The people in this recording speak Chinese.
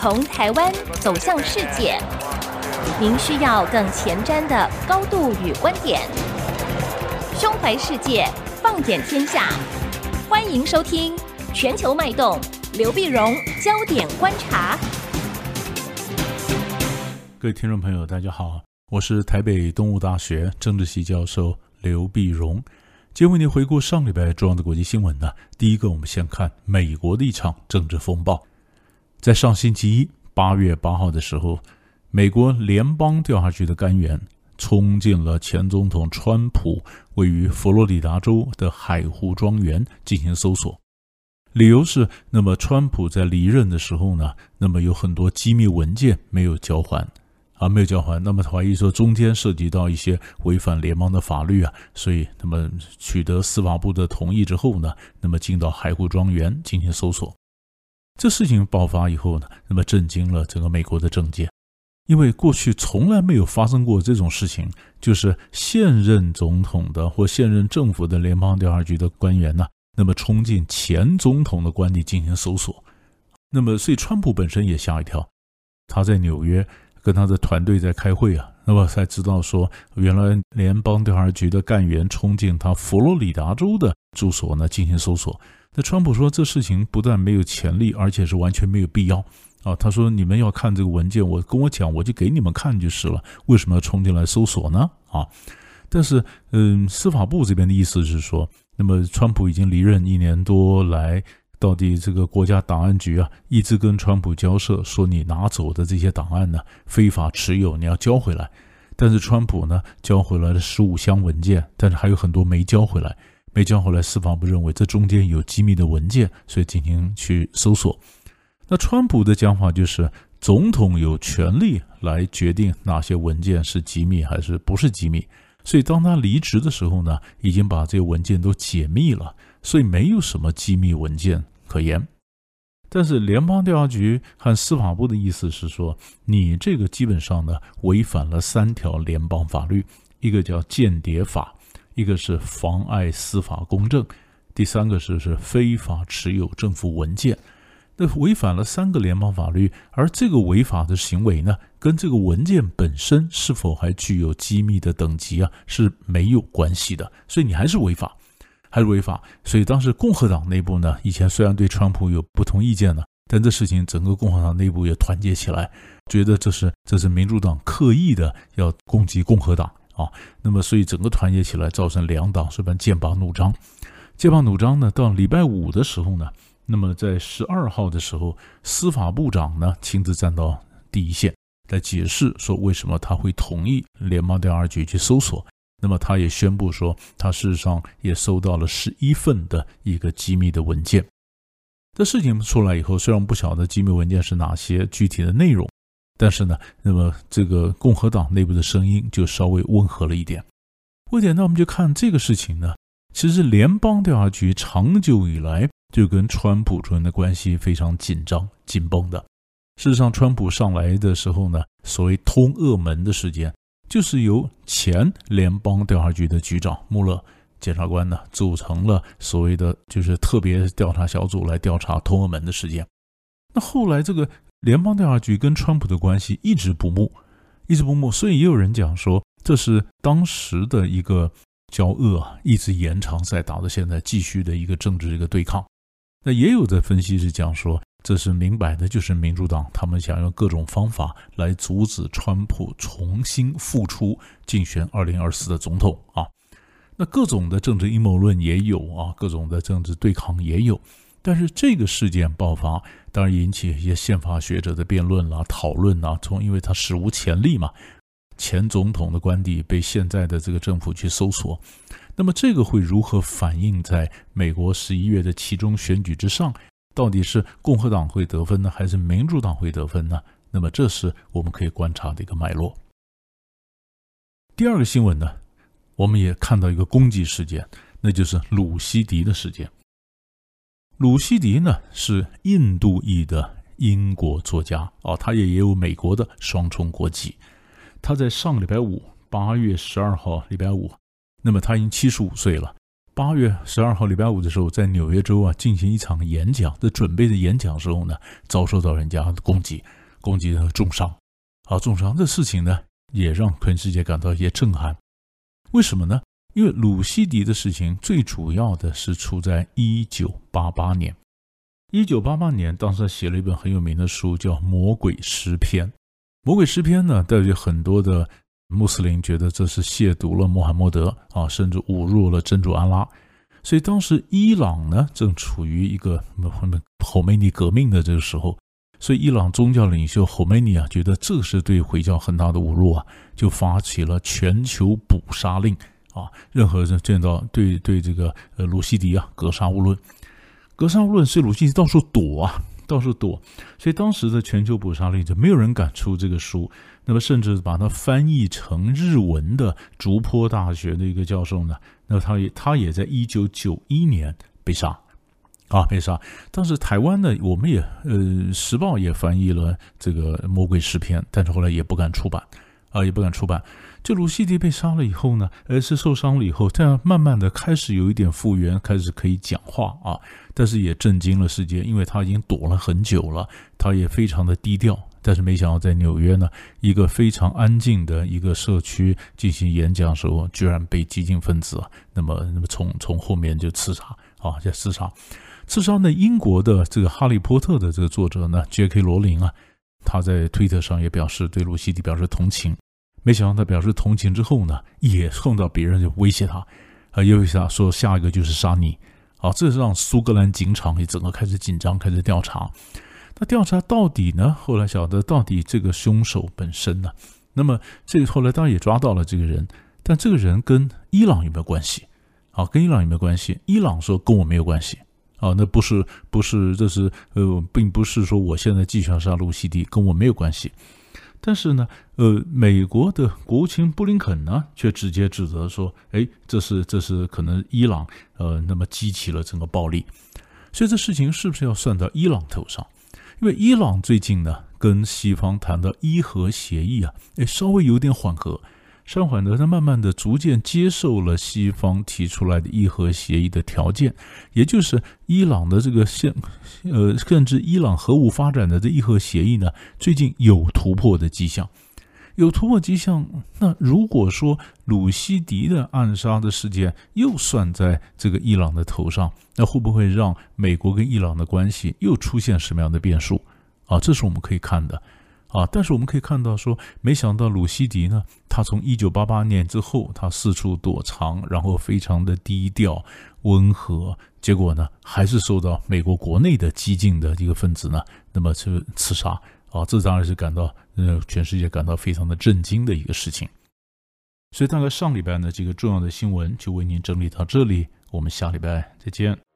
从台湾走向世界，您需要更前瞻的高度与观点。胸怀世界，放眼天下，欢迎收听《全球脉动》，刘碧荣焦点观察。各位听众朋友，大家好，我是台北东吴大学政治系教授刘碧荣。今天为您回顾上礼拜重要的国际新闻呢。第一个，我们先看美国的一场政治风暴。在上星期一，八月八号的时候，美国联邦调查局的干员冲进了前总统川普位于佛罗里达州的海湖庄园进行搜索。理由是，那么川普在离任的时候呢，那么有很多机密文件没有交还。啊，没有交还，那么怀疑说中间涉及到一些违反联邦的法律啊，所以那么取得司法部的同意之后呢，那么进到海湖庄园进行搜索。这事情爆发以后呢，那么震惊了整个美国的政界，因为过去从来没有发生过这种事情，就是现任总统的或现任政府的联邦调查局的官员呢，那么冲进前总统的官邸进行搜索。那么，所以川普本身也吓一跳，他在纽约。跟他的团队在开会啊，那么才知道说，原来联邦调查局的干员冲进他佛罗里达州的住所呢进行搜索。那川普说，这事情不但没有潜力，而且是完全没有必要啊。他说，你们要看这个文件，我跟我讲，我就给你们看就是了。为什么要冲进来搜索呢？啊，但是，嗯，司法部这边的意思是说，那么川普已经离任一年多来。到底这个国家档案局啊，一直跟川普交涉，说你拿走的这些档案呢，非法持有，你要交回来。但是川普呢，交回来了十五箱文件，但是还有很多没交回来，没交回来。司法部认为这中间有机密的文件，所以进行去搜索。那川普的讲法就是，总统有权利来决定哪些文件是机密还是不是机密。所以当他离职的时候呢，已经把这些文件都解密了。所以没有什么机密文件可言，但是联邦调查局和司法部的意思是说，你这个基本上呢违反了三条联邦法律，一个叫间谍法，一个是妨碍司法公正，第三个是是非法持有政府文件。那违反了三个联邦法律，而这个违法的行为呢，跟这个文件本身是否还具有机密的等级啊是没有关系的，所以你还是违法。还是违法，所以当时共和党内部呢，以前虽然对川普有不同意见呢，但这事情整个共和党内部也团结起来，觉得这是这是民主党刻意的要攻击共和党啊。那么，所以整个团结起来，造成两党是般剑拔弩张。剑拔弩张呢，到礼拜五的时候呢，那么在十二号的时候，司法部长呢亲自站到第一线来解释说，为什么他会同意联邦调查局去搜索。那么他也宣布说，他事实上也收到了十一份的一个机密的文件。这事情出来以后，虽然不晓得机密文件是哪些具体的内容，但是呢，那么这个共和党内部的声音就稍微温和了一点。为点，那我们就看这个事情呢，其实联邦调查局长久以来就跟川普主任的关系非常紧张、紧绷的。事实上，川普上来的时候呢，所谓通俄门的事件。就是由前联邦调查局的局长穆勒检察官呢组成了所谓的就是特别调查小组来调查通俄门的事件。那后来这个联邦调查局跟川普的关系一直不睦，一直不睦，所以也有人讲说这是当时的一个交恶啊，一直延长在打到现在继续的一个政治一个对抗。那也有的分析是讲说。这是明摆的，就是民主党他们想用各种方法来阻止川普重新复出竞选二零二四的总统啊。那各种的政治阴谋论也有啊，各种的政治对抗也有。但是这个事件爆发，当然引起一些宪法学者的辩论啦、讨论啦。从因为他史无前例嘛，前总统的官邸被现在的这个政府去搜索，那么这个会如何反映在美国十一月的其中选举之上？到底是共和党会得分呢，还是民主党会得分呢？那么这是我们可以观察的一个脉络。第二个新闻呢，我们也看到一个攻击事件，那就是鲁西迪的事件。鲁西迪呢是印度裔的英国作家哦，他也也有美国的双重国籍。他在上个礼拜五，八月十二号礼拜五，那么他已经七十五岁了。八月十二号礼拜五的时候，在纽约州啊进行一场演讲，在准备的演讲时候呢，遭受到人家的攻击，攻击的重伤，啊，重伤的事情呢，也让全世界感到一些震撼。为什么呢？因为鲁西迪的事情最主要的是出在一九八八年。一九八八年，当时他写了一本很有名的书，叫《魔鬼诗篇》。《魔鬼诗篇》呢，带着很多的。穆斯林觉得这是亵渎了穆罕默德啊，甚至侮辱了真主安拉，所以当时伊朗呢正处于一个侯梅尼革命的这个时候，所以伊朗宗教领袖侯梅尼啊觉得这是对回教很大的侮辱啊，就发起了全球捕杀令啊，任何人见到对对这个呃鲁西迪啊格杀勿论，格杀勿论，所以鲁西迪到处躲啊。到处躲，所以当时的全球捕杀令就没有人敢出这个书。那么，甚至把它翻译成日文的竹坡大学的一个教授呢，那他也他也在一九九一年被杀，啊，被杀。当时台湾呢，我们也呃，时报也翻译了这个《魔鬼诗篇》，但是后来也不敢出版，啊，也不敢出版。就鲁西迪被杀了以后呢，而是受伤了以后，这样慢慢的开始有一点复原，开始可以讲话啊，但是也震惊了世界，因为他已经躲了很久了，他也非常的低调，但是没想到在纽约呢，一个非常安静的一个社区进行演讲的时候，居然被激进分子，那么那么从从后面就刺杀啊，就刺杀，刺杀呢，英国的这个《哈利波特》的这个作者呢，J.K. 罗琳啊，他在推特上也表示对鲁西迪表示同情。没想到他表示同情之后呢，也碰到别人就威胁他，啊，又胁他说下一个就是杀你，啊，这是让苏格兰警场也整个开始紧张，开始调查。那调查到底呢？后来晓得到底这个凶手本身呢？那么这个后来当然也抓到了这个人，但这个人跟伊朗有没有关系？啊，跟伊朗有没有关系？伊朗说跟我没有关系，啊，那不是不是，这是呃，并不是说我现在继续要杀露西迪，跟我没有关系。但是呢，呃，美国的国务卿布林肯呢，却直接指责说：“哎，这是这是可能伊朗呃，那么激起了整个暴力，所以这事情是不是要算到伊朗头上？因为伊朗最近呢，跟西方谈的伊核协议啊，哎，稍微有点缓和。”上缓呢，他慢慢的、逐渐接受了西方提出来的伊核协议的条件，也就是伊朗的这个现，呃，甚至伊朗核武发展的这伊核协议呢，最近有突破的迹象，有突破迹象。那如果说鲁西迪的暗杀的事件又算在这个伊朗的头上，那会不会让美国跟伊朗的关系又出现什么样的变数？啊，这是我们可以看的。啊！但是我们可以看到，说没想到鲁西迪呢，他从一九八八年之后，他四处躲藏，然后非常的低调温和，结果呢，还是受到美国国内的激进的一个分子呢，那么这刺杀啊！这当然是感到呃，全世界感到非常的震惊的一个事情。所以大概上礼拜呢，几个重要的新闻就为您整理到这里，我们下礼拜再见。